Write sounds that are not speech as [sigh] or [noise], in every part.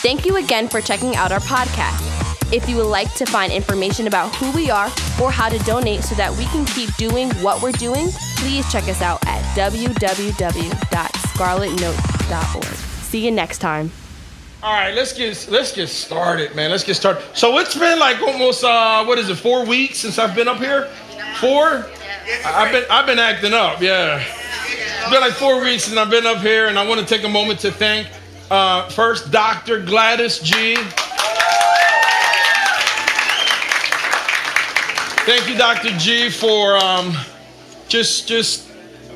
Thank you again for checking out our podcast. If you would like to find information about who we are or how to donate so that we can keep doing what we're doing, please check us out at www.scarletnote.org. See you next time. All right, let's get let's get started, man. Let's get started. So it's been like almost uh, what is it, four weeks since I've been up here? Four? I've been I've been acting up, yeah. It's been like four weeks since I've been up here, and I want to take a moment to thank uh, first Dr. Gladys G. Thank you, Dr. G, for um, just just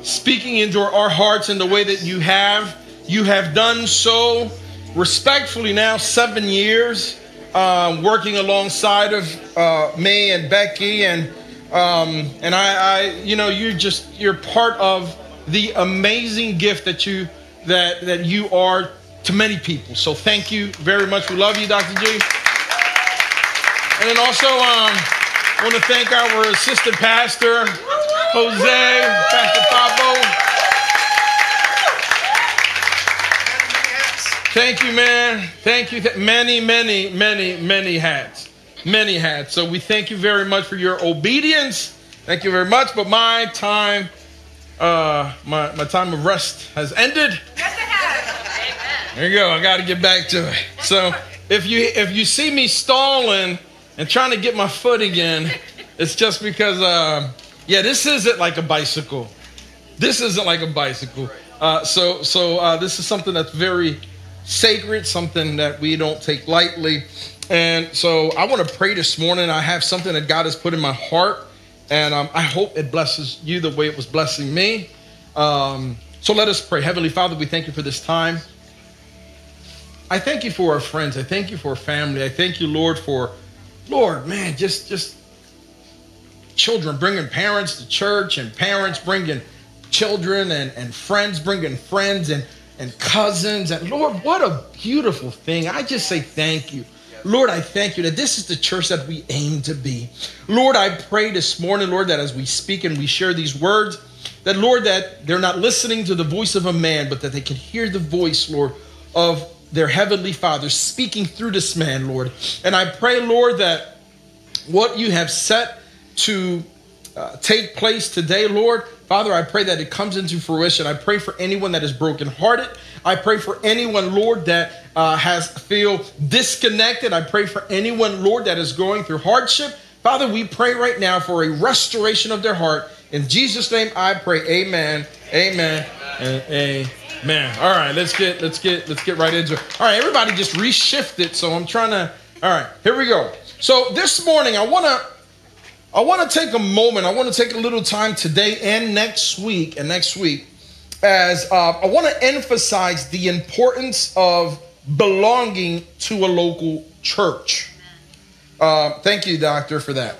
speaking into our hearts in the way that you have. You have done so respectfully now seven years uh, working alongside of uh, me and Becky and um, and I, I, you know, you're just you're part of the amazing gift that you that that you are to many people. So thank you very much. We love you, Dr. G. And then also, um, I want to thank our assistant pastor, Jose, Pastor Pablo. Thank you, man. Thank you. Many, many, many, many hats. Many hats. So we thank you very much for your obedience. Thank you very much. But my time, uh, my, my time of rest has ended. There you go. I got to get back to it. So if you if you see me stalling and trying to get my foot again, it's just because, uh, yeah, this isn't like a bicycle. This isn't like a bicycle. Uh, so so uh, this is something that's very sacred, something that we don't take lightly. And so I want to pray this morning. I have something that God has put in my heart, and um, I hope it blesses you the way it was blessing me. Um, so let us pray. Heavenly Father, we thank you for this time. I thank you for our friends. I thank you for our family. I thank you, Lord, for, Lord, man, just just children bringing parents to church and parents bringing children and, and friends bringing friends and and cousins. And Lord, what a beautiful thing. I just say thank you. Lord, I thank you that this is the church that we aim to be. Lord, I pray this morning, Lord, that as we speak and we share these words, that Lord, that they're not listening to the voice of a man, but that they can hear the voice, Lord, of their heavenly Father speaking through this man, Lord. And I pray, Lord, that what you have set to uh, take place today, Lord, Father, I pray that it comes into fruition. I pray for anyone that is brokenhearted. I pray for anyone, Lord, that uh, has feel disconnected. I pray for anyone, Lord, that is going through hardship. Father, we pray right now for a restoration of their heart. In Jesus' name, I pray. Amen. Amen. And amen. Man, all right, let's get let's get let's get right into it. All right, everybody, just reshift it. So I'm trying to. All right, here we go. So this morning, I want to I want to take a moment. I want to take a little time today and next week and next week as uh, I want to emphasize the importance of belonging to a local church. Uh, thank you, Doctor, for that.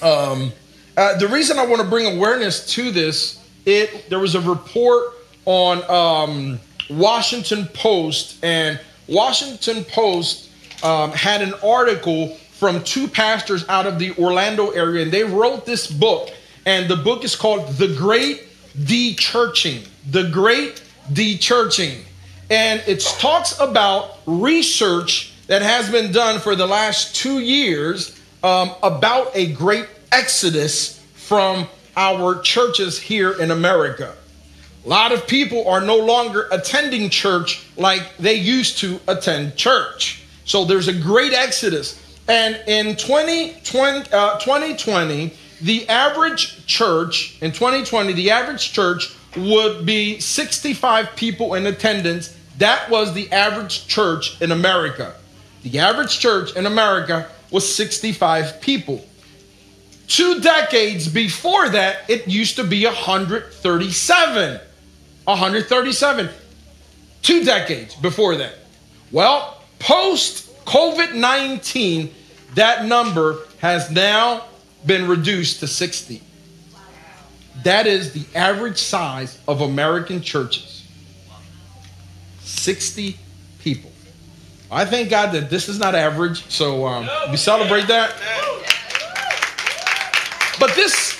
Um, uh, the reason I want to bring awareness to this, it there was a report on um, Washington Post, and Washington Post um, had an article from two pastors out of the Orlando area, and they wrote this book. And the book is called The Great De-Churching. The Great De-Churching. And it talks about research that has been done for the last two years um, about a great exodus from our churches here in America. A lot of people are no longer attending church like they used to attend church. So there's a great exodus. And in 2020, uh, 2020, the average church, in 2020, the average church would be 65 people in attendance. That was the average church in America. The average church in America was 65 people. Two decades before that, it used to be 137. 137. Two decades before that. Well, post COVID 19, that number has now been reduced to 60. That is the average size of American churches 60 people. I thank God that this is not average, so um, we celebrate that. But this,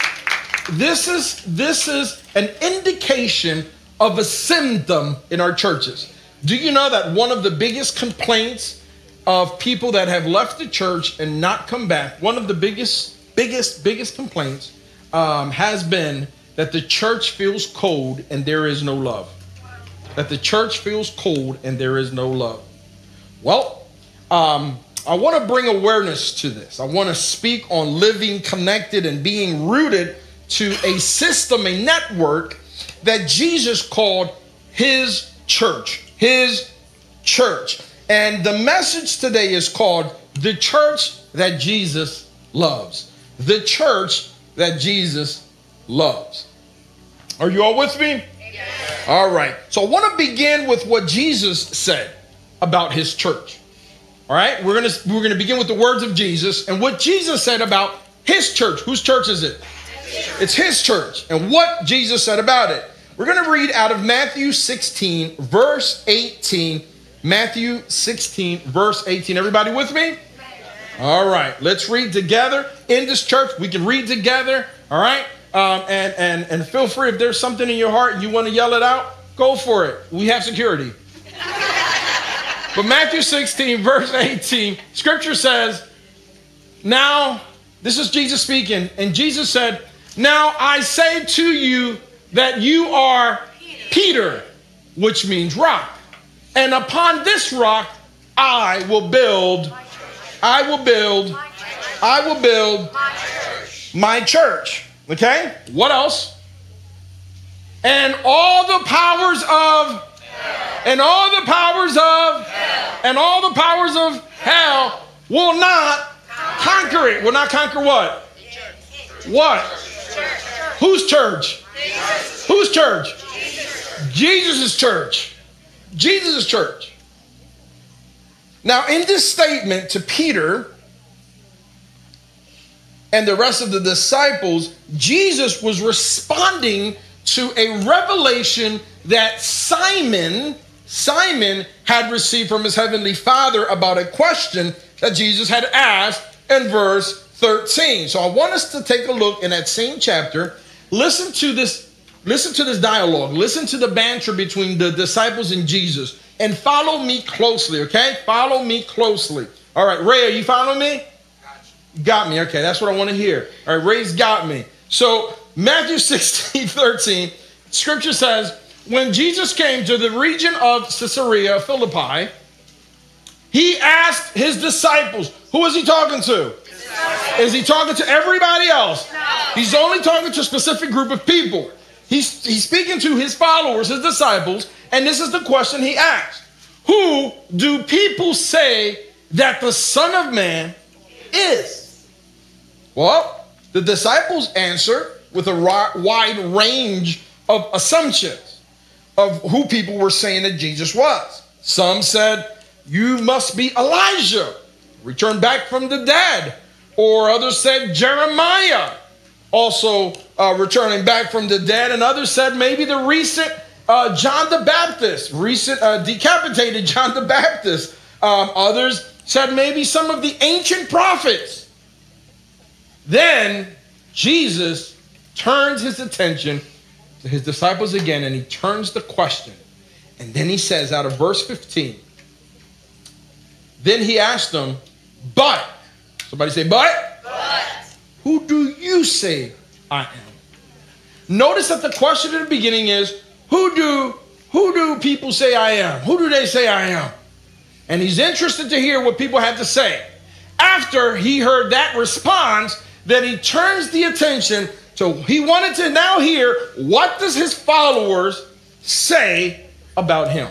this is this is an indication of a symptom in our churches. Do you know that one of the biggest complaints of people that have left the church and not come back, one of the biggest, biggest, biggest complaints um, has been that the church feels cold and there is no love. That the church feels cold and there is no love. Well, um, I want to bring awareness to this. I want to speak on living connected and being rooted to a system, a network that Jesus called his church. His church. And the message today is called The Church That Jesus Loves. The Church That Jesus Loves. Are you all with me? Yes. All right. So I want to begin with what Jesus said about his church. All right? We're going to we're going to begin with the words of Jesus and what Jesus said about his church. Whose church is it? It's his church. And what Jesus said about it. We're going to read out of Matthew 16 verse 18 Matthew 16, verse 18. Everybody with me? All right, let's read together in this church. We can read together, all right? Um, and, and, and feel free if there's something in your heart and you want to yell it out, go for it. We have security. but Matthew 16, verse 18, scripture says, Now, this is Jesus speaking, and Jesus said, Now I say to you that you are Peter, which means rock. And upon this rock I will build, I will build, I will build my church. Okay? What else? And all the powers of and all the powers of and all the powers of hell will not conquer it. Will not conquer what? What? Whose church? Whose church? Jesus' church. Jesus' church. Now, in this statement to Peter and the rest of the disciples, Jesus was responding to a revelation that Simon Simon had received from his heavenly Father about a question that Jesus had asked in verse 13. So I want us to take a look in that same chapter. Listen to this Listen to this dialogue. Listen to the banter between the disciples and Jesus. And follow me closely, okay? Follow me closely. All right, Ray, are you following me? Got me. Okay, that's what I want to hear. All right, Ray's got me. So, Matthew [laughs] 16, 13, scripture says, when Jesus came to the region of Caesarea Philippi, he asked his disciples, who is he talking to? Is he talking to everybody else? He's only talking to a specific group of people. He's, he's speaking to his followers, his disciples, and this is the question he asked Who do people say that the Son of Man is? Well, the disciples answer with a wide range of assumptions of who people were saying that Jesus was. Some said, You must be Elijah, returned back from the dead. Or others said, Jeremiah also uh, returning back from the dead. And others said maybe the recent uh, John the Baptist, recent uh, decapitated [laughs] John the Baptist. Um, others said maybe some of the ancient prophets. Then Jesus turns his attention to his disciples again and he turns the question. And then he says out of verse 15, then he asked them, but, somebody say, but, but who do you say I am? Notice that the question at the beginning is, who do who do people say I am? Who do they say I am? And he's interested to hear what people have to say. After he heard that response, then he turns the attention to he wanted to now hear what does his followers say about him.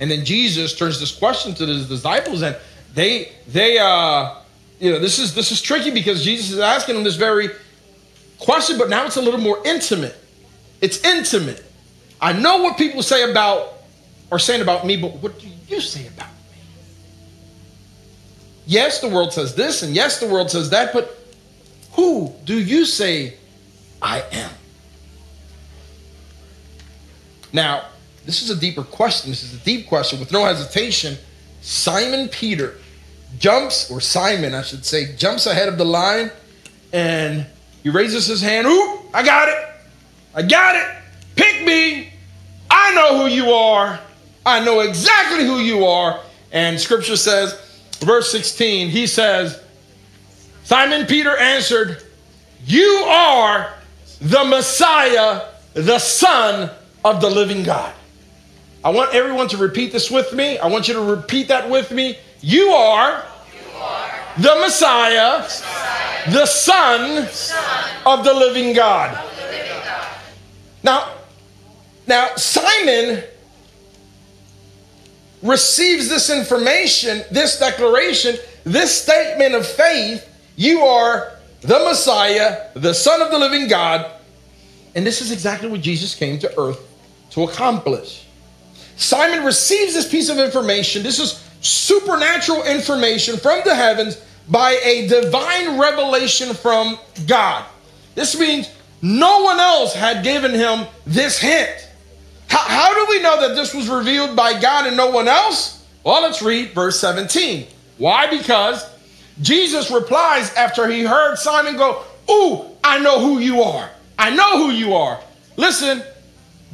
And then Jesus turns this question to his disciples, and they they uh you know, this is this is tricky because Jesus is asking them this very question, but now it's a little more intimate. It's intimate. I know what people say about are saying about me, but what do you say about me? Yes, the world says this, and yes, the world says that, but who do you say I am? Now, this is a deeper question. This is a deep question with no hesitation. Simon Peter jumps, or Simon, I should say, jumps ahead of the line and he raises his hand. Ooh, I got it. I got it. Pick me. I know who you are. I know exactly who you are. And scripture says, verse 16, he says, Simon Peter answered, You are the Messiah, the Son of the living God. I want everyone to repeat this with me. I want you to repeat that with me. You are, the Messiah, the Son, of the God. The living God. Now, now Simon receives this information, this declaration, this statement of faith. You are the Messiah, the Son of the living God. And this is exactly what Jesus came to earth to accomplish. Simon receives this piece of information. This is supernatural information from the heavens by a divine revelation from God. This means no one else had given him this hint. How, how do we know that this was revealed by God and no one else? Well, let's read verse 17. Why? Because Jesus replies after he heard Simon go, Ooh, I know who you are. I know who you are. Listen,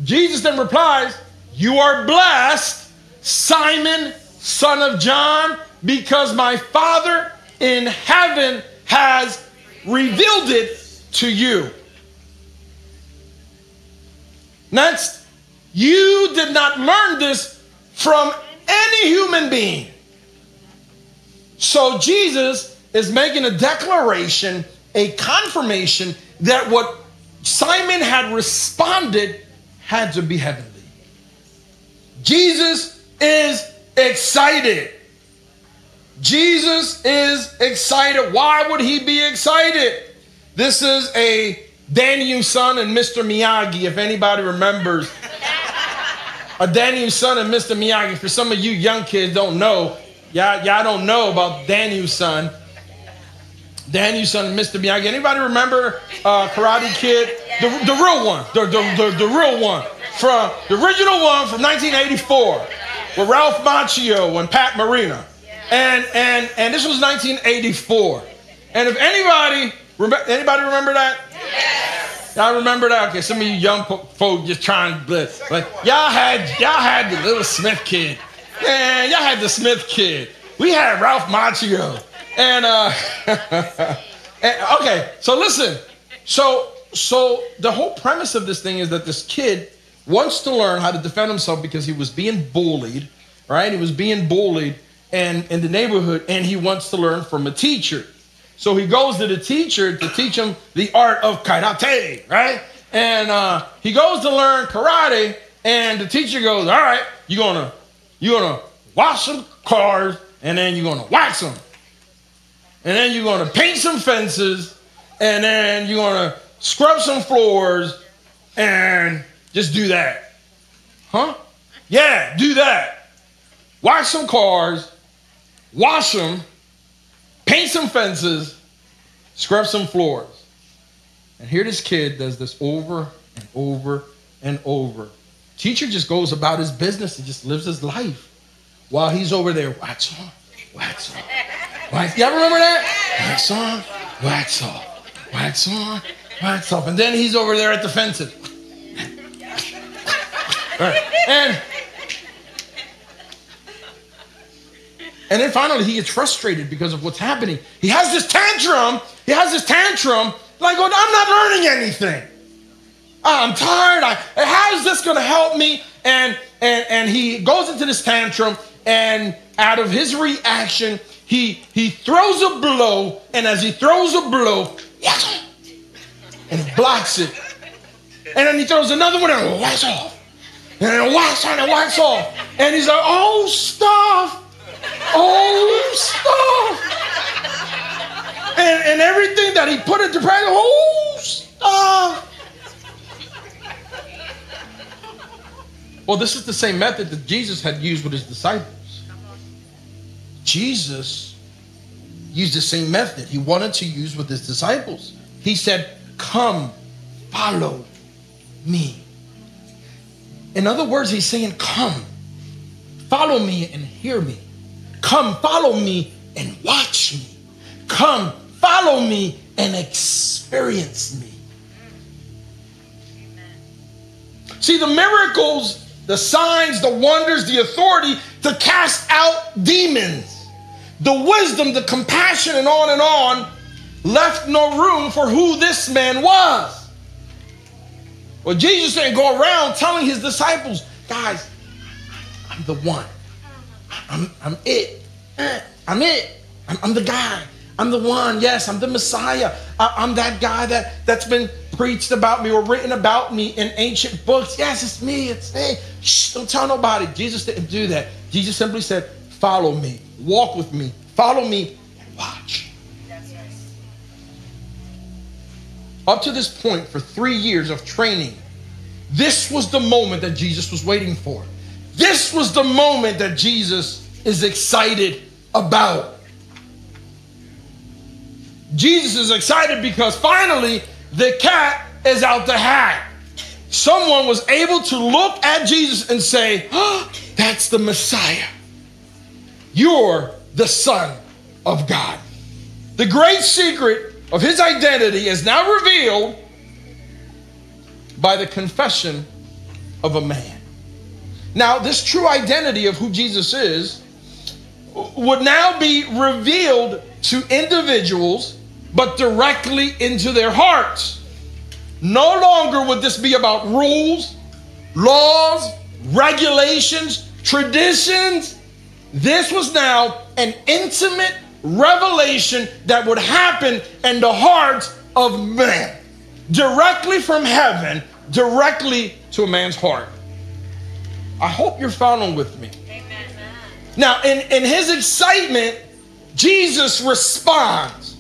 Jesus then replies, You are blessed, Simon, son of John, because my Father in heaven has revealed it to you. Next, you did not learn this from any human being. So Jesus is making a declaration, a confirmation that what Simon had responded had to be heavenly. Jesus is excited. Jesus is excited. Why would he be excited? This is a Daniel-san and Mr. Miyagi, if anybody remembers. a Daniel-san and Mr. Miyagi. For some of you young kids don't know, y'all, y'all don't know about Daniel-san. Daniel-san and Mr. Miyagi. Anybody remember uh, Karate Kid? The, the real one. The, the, the, the real one. From the original one from 1984 with Ralph Macchio and Pat Morita. And and and this was 1984. And if anybody anybody remember that? Yes. I remember that. Okay, some of you young folk just trying to blitz. But y'all had y'all had the little Smith kid. Man, y'all had the Smith kid. We had Ralph Macchio. And uh [laughs] and, okay, so listen. So so the whole premise of this thing is that this kid wants to learn how to defend himself because he was being bullied, right? He was being bullied and in the neighborhood, and he wants to learn from a teacher. So he goes to the teacher to teach him the art of karate, right? And uh, he goes to learn karate, and the teacher goes, "All right, you're gonna you're gonna wash some cars, and then you're gonna wax them, and then you're gonna paint some fences, and then you're gonna scrub some floors, and just do that, huh? Yeah, do that. Wash some cars, wash them, paint some fences, scrub some floors. And here this kid does this over and over and over. Teacher just goes about his business and just lives his life while he's over there. Wax on, Y'all remember that? Wax on, wax off, wax on, wax off. And then he's over there at the fences. [laughs] Right. And And then finally, he gets frustrated because of what's happening. He has this tantrum. He has this tantrum, like, oh, I'm not learning anything. I'm tired. I, how is this going to help me? And, and, and he goes into this tantrum, and out of his reaction, he, he throws a blow, and as he throws a blow, and blocks it. And then he throws another one and wax off. And then wax on and wax off. And he's like, oh, stuff Oh stuff. And, and everything that he put into practice, old oh, stuff. Well, this is the same method that Jesus had used with his disciples. Jesus used the same method he wanted to use with his disciples. He said, Come, follow me. In other words, he's saying, Come, follow me and hear me. Come follow me and watch me. Come follow me and experience me. See, the miracles the signs, the wonders, the authority to cast out demons, the wisdom, the compassion, and on and on, left no room for who this man was. Well, Jesus didn't go around telling his disciples, guys, I'm the one. I'm, I'm it. I'm it. I'm, I'm the guy. I'm the one. Yes, I'm the Messiah. I, am that guy that, that's been preached about me or written about me in ancient books. Yes, it's me. It's me. Shh, don't tell nobody. Jesus didn't do that. Jesus simply said, Follow me, walk with me, follow me, and watch. Up to this point, for three years of training, this was the moment that Jesus was waiting for. This was the moment that Jesus is excited about. Jesus is excited because finally the cat is out the hat. Someone was able to look at Jesus and say, oh, [gasps] That's the Messiah. You're the Son of God. The great secret of his identity is now revealed by the confession of a man. Now, this true identity of who Jesus is would now be revealed to individuals, but directly into their hearts. No longer would this be about rules, laws, regulations, traditions. This was now an intimate revelation that would happen in the hearts of men, directly from heaven, directly to a man's heart. I hope you're following with me. Now, in, in his excitement, Jesus responds.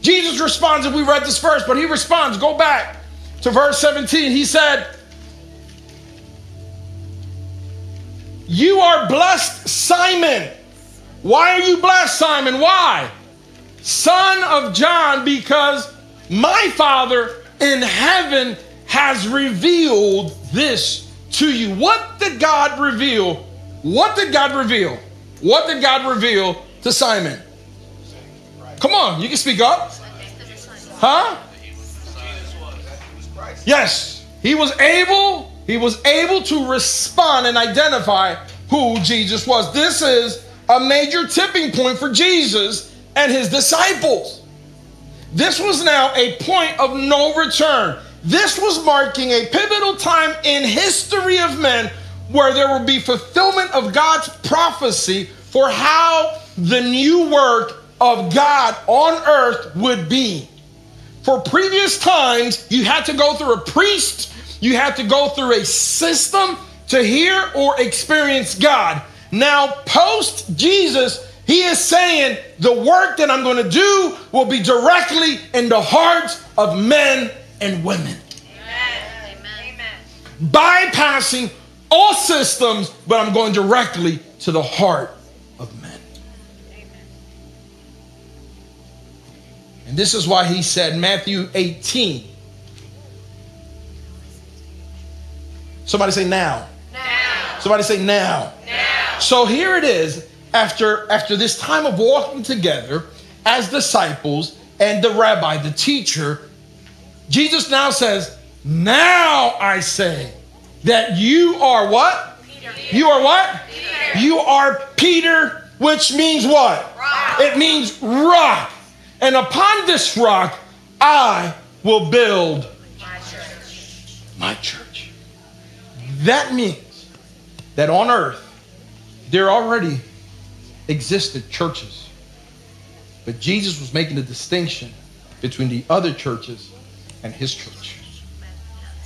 Jesus responds, and we read this first, but he responds. Go back to verse 17. He said, You are blessed, Simon. Why are you blessed, Simon? Why? Son of John, because my Father in heaven has revealed this to you. What did God reveal what did God reveal? What did God reveal to Simon? Come on, you can speak up. Huh? Yes, he was able, he was able to respond and identify who Jesus was. This is a major tipping point for Jesus and his disciples. This was now a point of no return. This was marking a pivotal time in history of men where there will be fulfillment of God's prophecy for how the new work of God on earth would be. For previous times, you had to go through a priest, you have to go through a system to hear or experience God. Now, post Jesus, he is saying the work that I'm going to do will be directly in the hearts of men and women. Bypassing all systems, but I'm going directly to the heart of men. Amen. And this is why he said, Matthew 18. Somebody say now. Now. Somebody say now. Now. So here it is. After, after this time of walking together as disciples and the rabbi, the teacher, Jesus now says, Now I say, that you are what? Peter. You are what? Peter. You are Peter, which means what? Rock. It means rock. And upon this rock, I will build That means that on earth, there already existed churches. But Jesus was making a distinction between the other churches and his church.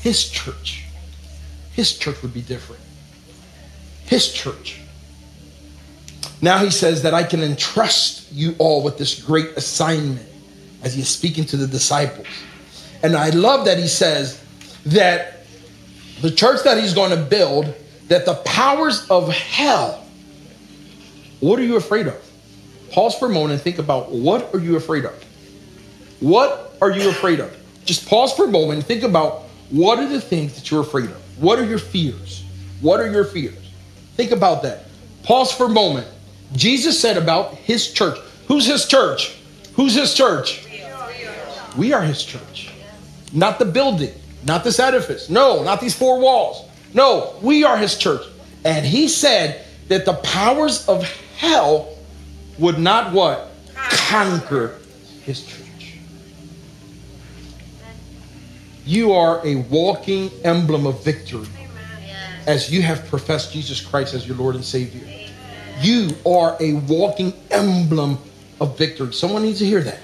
His church his church would be different. His church. Now he says that I can entrust you all with this great assignment as he is speaking to the disciples. And I love that he says that the church that he's going to build, that the powers of hell, what are you afraid of? Pause for a moment and think about what are you afraid of? What are you afraid of? Just pause for a moment and think about what are the things that you're afraid of? What are your fears? What are your fears? Think about that. Pause for a moment. Jesus said about his church. Who's his church? Who's his church? We are his church. Not the building, not this edifice. No, not these four walls. No, we are his church. And he said that the powers of hell would not what? Conquer his church. You are a walking emblem of victory as you have professed Jesus Christ as your Lord and Savior. You are a walking emblem of victory. Someone needs to hear that.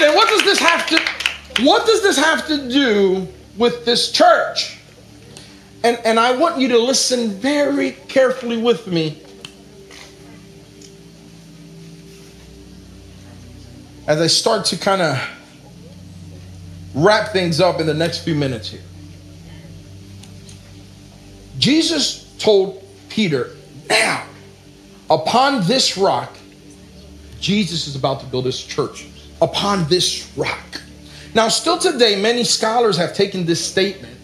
Dan, what does this have to what does this have to do with this church? And, and I want you to listen very carefully with me as I start to kind of wrap things up in the next few minutes here. Jesus told Peter, Now, upon this rock, Jesus is about to build his church. Upon this rock. Now, still today, many scholars have taken this statement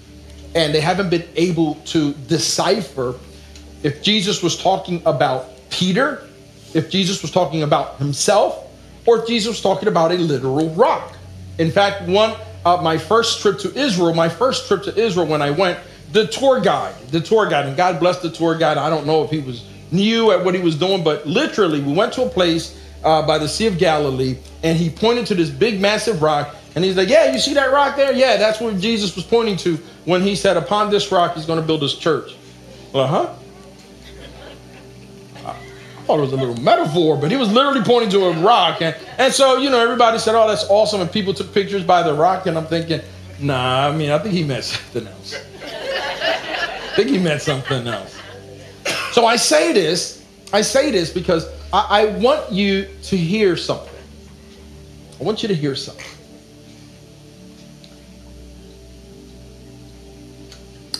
and they haven't been able to decipher if Jesus was talking about Peter, if Jesus was talking about himself, or if Jesus was talking about a literal rock. In fact, one uh, my first trip to Israel, my first trip to Israel when I went, the tour guide, the tour guide, and God bless the tour guide. I don't know if he was new at what he was doing, but literally, we went to a place uh, by the Sea of Galilee, and he pointed to this big, massive rock, and he's like, "Yeah, you see that rock there? Yeah, that's what Jesus was pointing to when he said, "Upon this rock, he's going to build his church." Uh huh I thought it was a little metaphor, but he was literally pointing to a rock. And, and so, you know, everybody said, oh, that's awesome. And people took pictures by the rock. And I'm thinking, nah, I mean, I think he meant [laughs] something else. I think he meant something else. So I say this, I say this because I, I want you to hear something. I want you to hear something.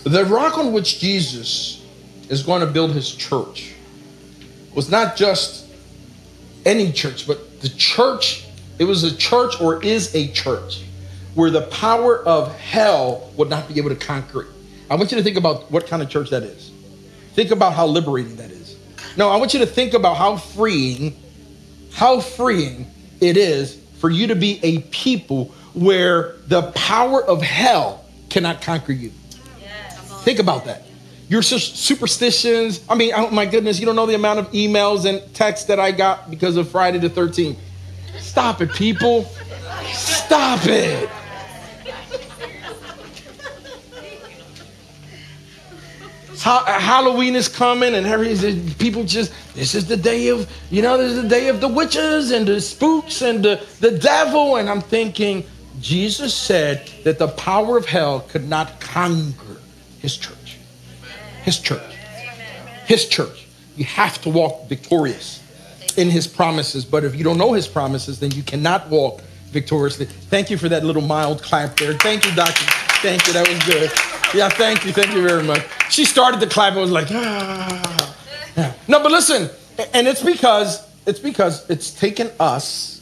The rock on which Jesus is going to build his church was not just any church, but the church, it was a church or is a church where the power of hell would not be able to conquer it. I want you to think about what kind of church that is. Think about how liberating that is. No, I want you to think about how freeing, how freeing it is for you to be a people where the power of hell cannot conquer you. Yes. Think about that your superstitions. I mean, oh my goodness, you don't know the amount of emails and texts that I got because of Friday the 13th. Stop it, people. Stop it. Uh, Halloween is coming, and every people just this is the day of you know this is the day of the witches and the spooks and the, the devil, and I'm thinking Jesus said that the power of hell could not conquer his church. His church. His church. You have to walk victorious in his promises. But if you don't know his promises, then you cannot walk victoriously. Thank you for that little mild clap there. Thank you, Doctor. Thank you. That was good. Yeah, thank you. Thank you very much. She started to clap. I was like, ah. Yeah. No, but listen, and it's because it's because it's taken us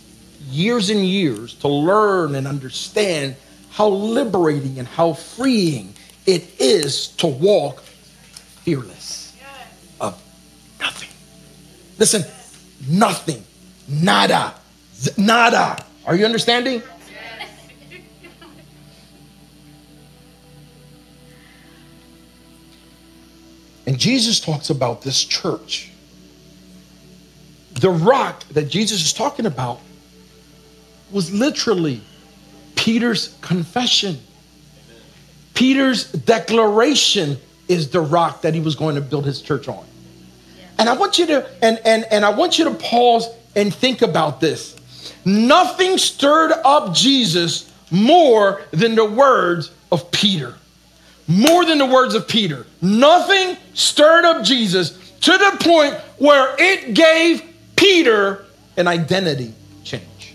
years and years to learn and understand how liberating and how freeing it is to walk fearless of nothing. Listen, nothing, nada, nada. Are you understanding? And Jesus talks about this church. The rock that Jesus is talking about was literally Peter's confession, Peter's declaration is the rock that he was going to build his church on. And I want you to and and and I want you to pause and think about this. Nothing stirred up Jesus more than the words of Peter. More than the words of Peter. Nothing stirred up Jesus to the point where it gave Peter an identity change.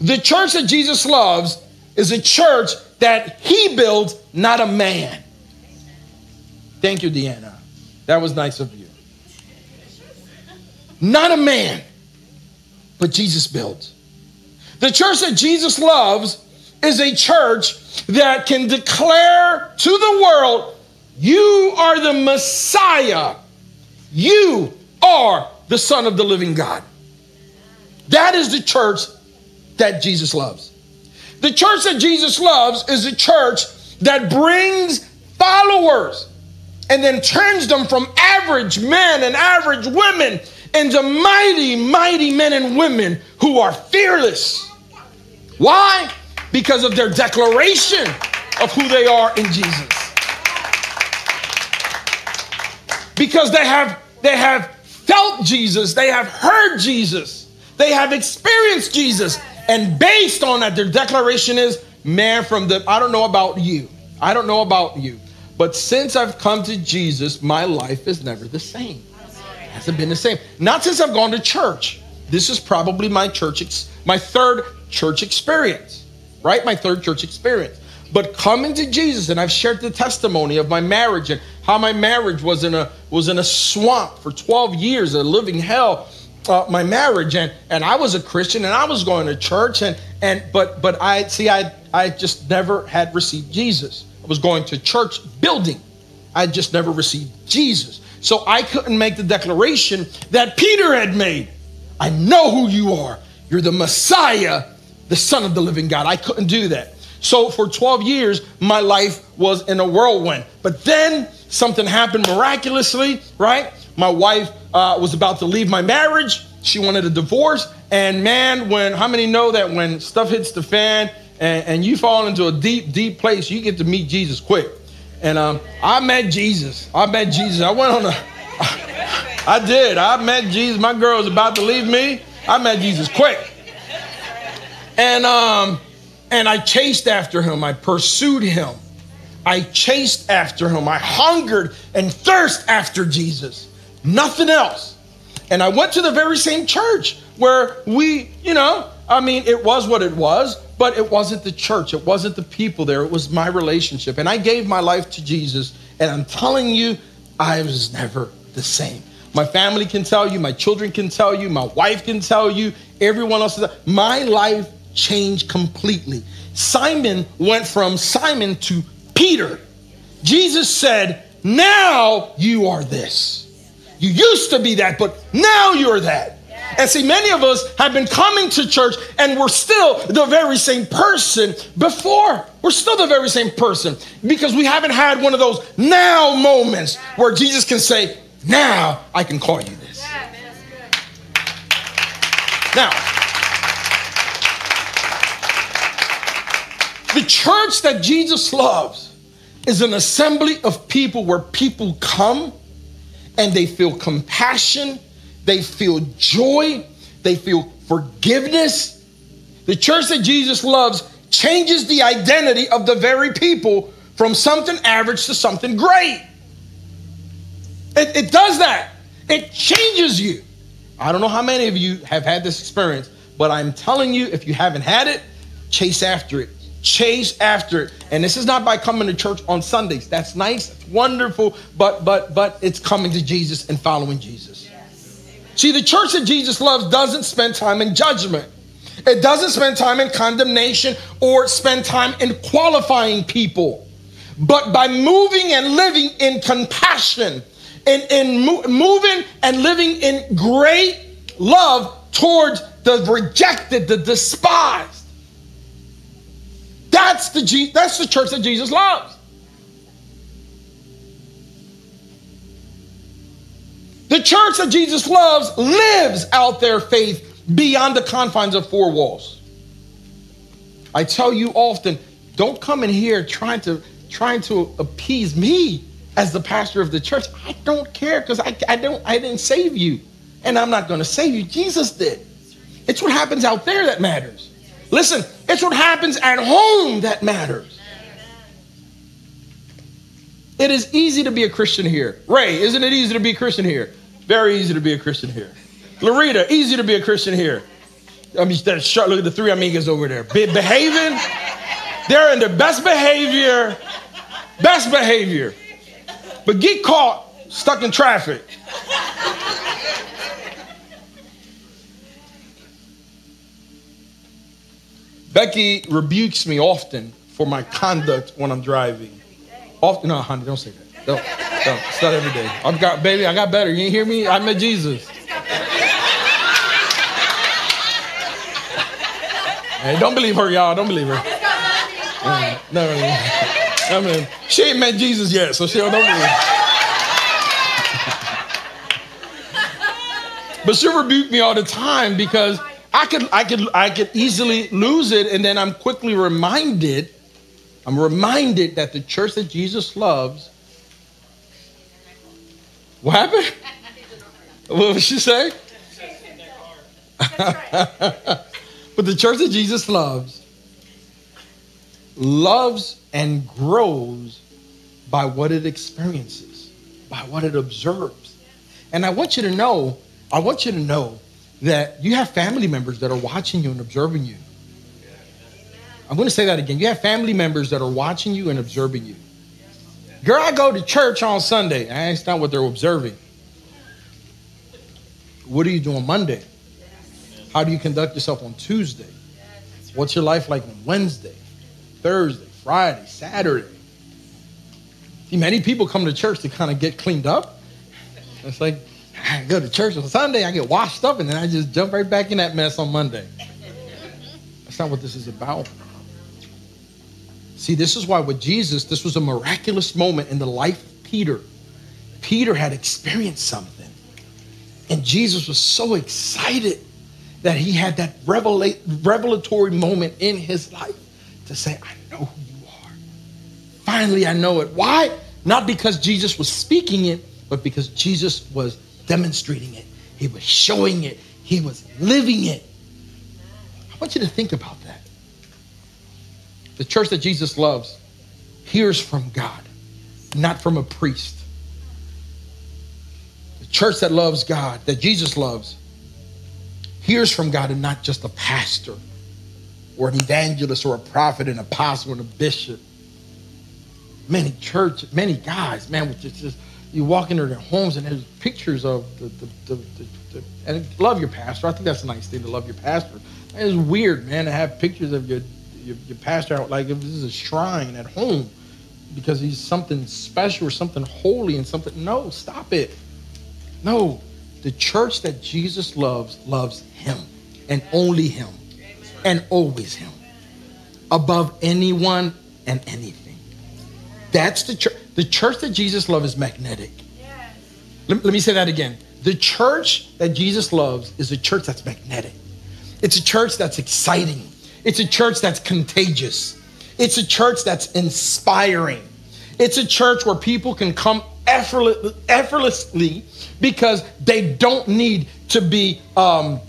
The church that Jesus loves is a church that he builds, not a man. Thank you, Deanna. That was nice of you. Not a man, but Jesus builds. The church that Jesus loves is a church that can declare to the world, You are the Messiah. You are the Son of the living God. That is the church that Jesus loves. The church that Jesus loves is a church that brings followers and then turns them from average men and average women into mighty, mighty men and women who are fearless. Why? Because of their declaration of who they are in Jesus. Because they have they have felt Jesus, they have heard Jesus, they have experienced Jesus, and based on that, their declaration is, man, from the I don't know about you. I don't know about you. But since I've come to Jesus, my life is never the same. It hasn't been the same. Not since I've gone to church. This is probably my church, ex- my third church experience, right? My third church experience. But coming to Jesus, and I've shared the testimony of my marriage and how my marriage was in a was in a swamp for 12 years, a living hell. Uh, my marriage and and I was a Christian and I was going to church and and but but I see I I just never had received Jesus. I was going to church building. I just never received Jesus. So I couldn't make the declaration that Peter had made. I know who you are. You're the Messiah, the Son of the living God. I couldn't do that. So for 12 years, my life was in a whirlwind. But then something happened miraculously, right? My wife uh, was about to leave my marriage. She wanted a divorce. And man, when, how many know that when stuff hits the fan and, and you fall into a deep, deep place, you get to meet Jesus quick. And um, I met Jesus. I met Jesus. I went on a, [laughs] I did. I met Jesus. My girl was about to leave me. I met Jesus quick. And um, and I chased after him. I pursued him. I chased after him. I hungered and thirst after Jesus. Nothing else. And I went to the very same church where we, you know, I mean, it was what it was, but it wasn't the church. It wasn't the people there. It was my relationship. And I gave my life to Jesus. And I'm telling you, I was never the same. My family can tell you, my children can tell you, my wife can tell you, everyone else. My life changed completely. Simon went from Simon to Peter. Jesus said, Now you are this. You used to be that, but now you're that. And see, many of us have been coming to church and we're still the very same person before. We're still the very same person because we haven't had one of those now moments where Jesus can say, Now I can call you this. Now, The church that Jesus loves is an assembly of people where people come and they feel compassion, they feel joy, they feel forgiveness. The church that Jesus loves changes the identity of the very people from something average to something great. It, it does that, it changes you. I don't know how many of you have had this experience, but I'm telling you, if you haven't had it, chase after it chase after it. And this is not by coming to church on sundays. That's nice it's wonderful but but but it's coming to jesus and following jesus. See the church that jesus loves doesn't spend time in judgment. It doesn't spend time in condemnation or spend time in qualifying people. But by moving and living in compassion and in mo- moving and living in great love towards the rejected the despised that's the, that's the church that Jesus loves. The church that Jesus loves lives out their faith beyond the confines of four walls. I tell you often, don't come in here trying to trying to appease me as the pastor of the church. I don't care because I, I don't I didn't save you. And I'm not going to save you. Jesus did. It's what happens out there that matters. Listen, it's what happens at home that matters. It is easy to be a Christian here. Ray, isn't it easy to be a Christian here? Very easy to be a Christian here. Larita, easy to be a Christian here. I mean, look at the three amigas over there. Be- behaving, they're in their best behavior, best behavior. But get caught stuck in traffic. Becky rebukes me often for my conduct when I'm driving. Often, no, honey, don't say that. Don't, don't. It's not every day. I've got, baby, I got better. You ain't hear me? I met Jesus. Hey, don't believe her, y'all. Don't believe her. No, no, no. I mean, she ain't met Jesus yet, so she don't me. But she'll rebuke me all the time because I could, I could, I could easily lose it, and then I'm quickly reminded. I'm reminded that the church that Jesus loves. What happened? [laughs] What did she say? [laughs] but the church that Jesus loves loves and grows by what it experiences, by what it observes. And I want you to know, I want you to know that you have family members that are watching you and observing you. I'm going to say that again. You have family members that are watching you and observing you. Girl, I go to church on Sunday. Eh, That's not what they're observing. What are you doing Monday? How do you conduct yourself on Tuesday? What's your life like on Wednesday, Thursday, Friday, Saturday? See, many people come to church to kind of get cleaned up. It's like, I [laughs] go to church on Sunday, I get washed up, and then I just jump right back in that mess on Monday. That's not what this is about. See, this is why with Jesus, this was a miraculous moment in the life of Peter. Peter had experienced something. And Jesus was so excited that he had that revelatory moment in his life to say, I know who you are. Finally, I know it. Why? Not because Jesus was speaking it, but because Jesus was demonstrating it. He was showing it. He was living it. I want you to think about that. The church that Jesus loves hears from God, not from a priest. The church that loves God, that Jesus loves, hears from God and not just a pastor or an evangelist or a prophet, an apostle, and a bishop. Many church, many guys, man, just, just you walk into their homes and there's pictures of the, the, the, the, and love your pastor. I think that's a nice thing to love your pastor. It's weird, man, to have pictures of your, your, your pastor out like if this is a shrine at home because he's something special or something holy and something. No, stop it. No, the church that Jesus loves loves him and only him and always him above anyone and anything. That's the church. The church that Jesus loves is magnetic. Let, let me say that again. The church that Jesus loves is a church that's magnetic. It's a church that's exciting. It's a church that's contagious. It's a church that's inspiring. It's a church where people can come effortlessly because they don't need to be um,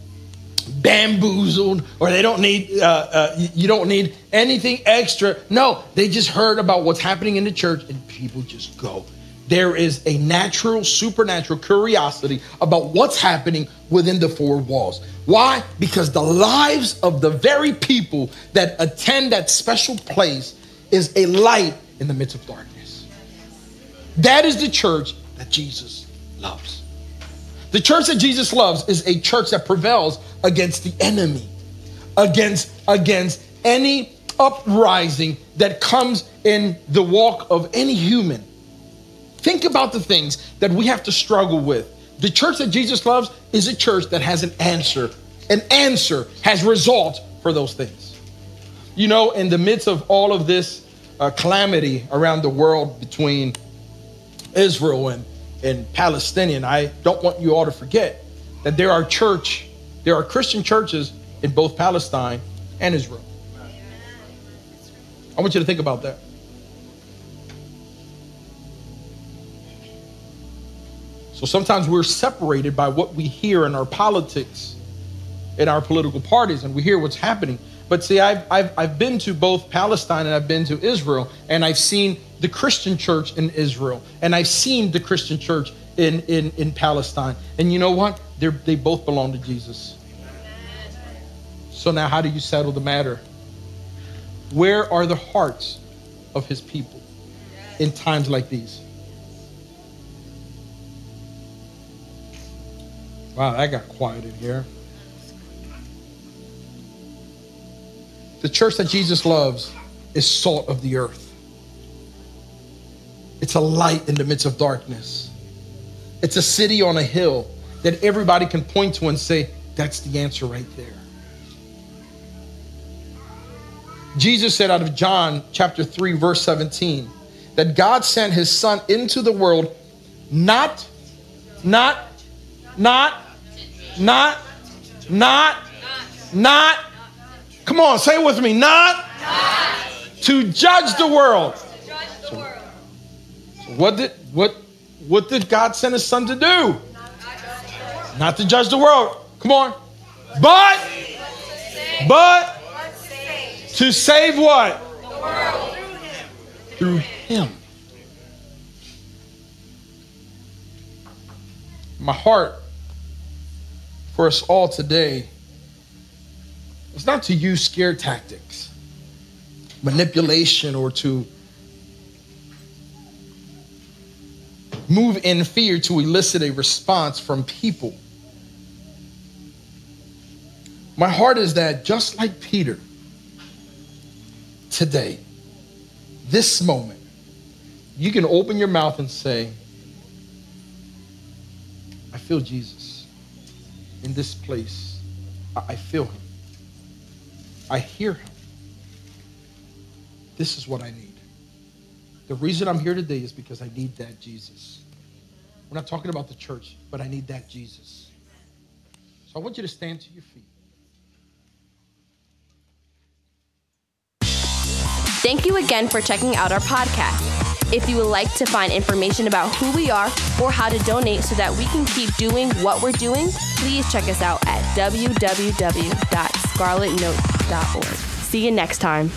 bamboozled or they don't need uh, uh, you don't need anything extra. No they just heard about what's happening in the church and people just go. There is a natural supernatural curiosity about what's happening within the four walls. Why? Because the lives of the very people that attend that special place is a light in the midst of darkness. That is the church that jesus loves the church that Jesus loves is a church that prevails against the enemy, against, against any uprising that comes in the walk of any human. Think about the things that we have to struggle with. The church that Jesus loves is a church that has an answer. An answer has result for those things. You know, in the midst of all of this uh, calamity around the world between Israel and and Palestinian, I don't want you all to forget that there are church, there are Christian churches in both Palestine and Israel. I want you to think about that. So sometimes we're separated by what we hear in our politics, in our political parties, and we hear what's happening. But see, I've, I've, I've been to both Palestine and I've been to Israel, and I've seen the Christian church in Israel, and I've seen the Christian church in, in, in Palestine. And you know what? They're, they both belong to Jesus. So now, how do you settle the matter? Where are the hearts of his people in times like these? Wow, I got quiet in here. The church that Jesus loves is salt of the earth. It's a light in the midst of darkness. It's a city on a hill that everybody can point to and say, that's the answer right there. Jesus said out of John chapter 3, verse 17, that God sent his son into the world not, not, not, not, not, not, come on, say it with me, not, to judge the world. So what did what what did God send his son to do? Not to judge the world. Come on. But but to save what? Through him. My heart for us all today is not to use scare tactics, manipulation, or to move in fear to elicit a response from people. My heart is that just like Peter, today, this moment, you can open your mouth and say, I feel Jesus in this place. I feel him. I hear him. This is what I need. The reason I'm here today is because I need that Jesus. We're not talking about the church, but I need that Jesus. So I want you to stand to your feet. Thank you again for checking out our podcast. If you would like to find information about who we are or how to donate so that we can keep doing what we're doing, please check us out at See you next time.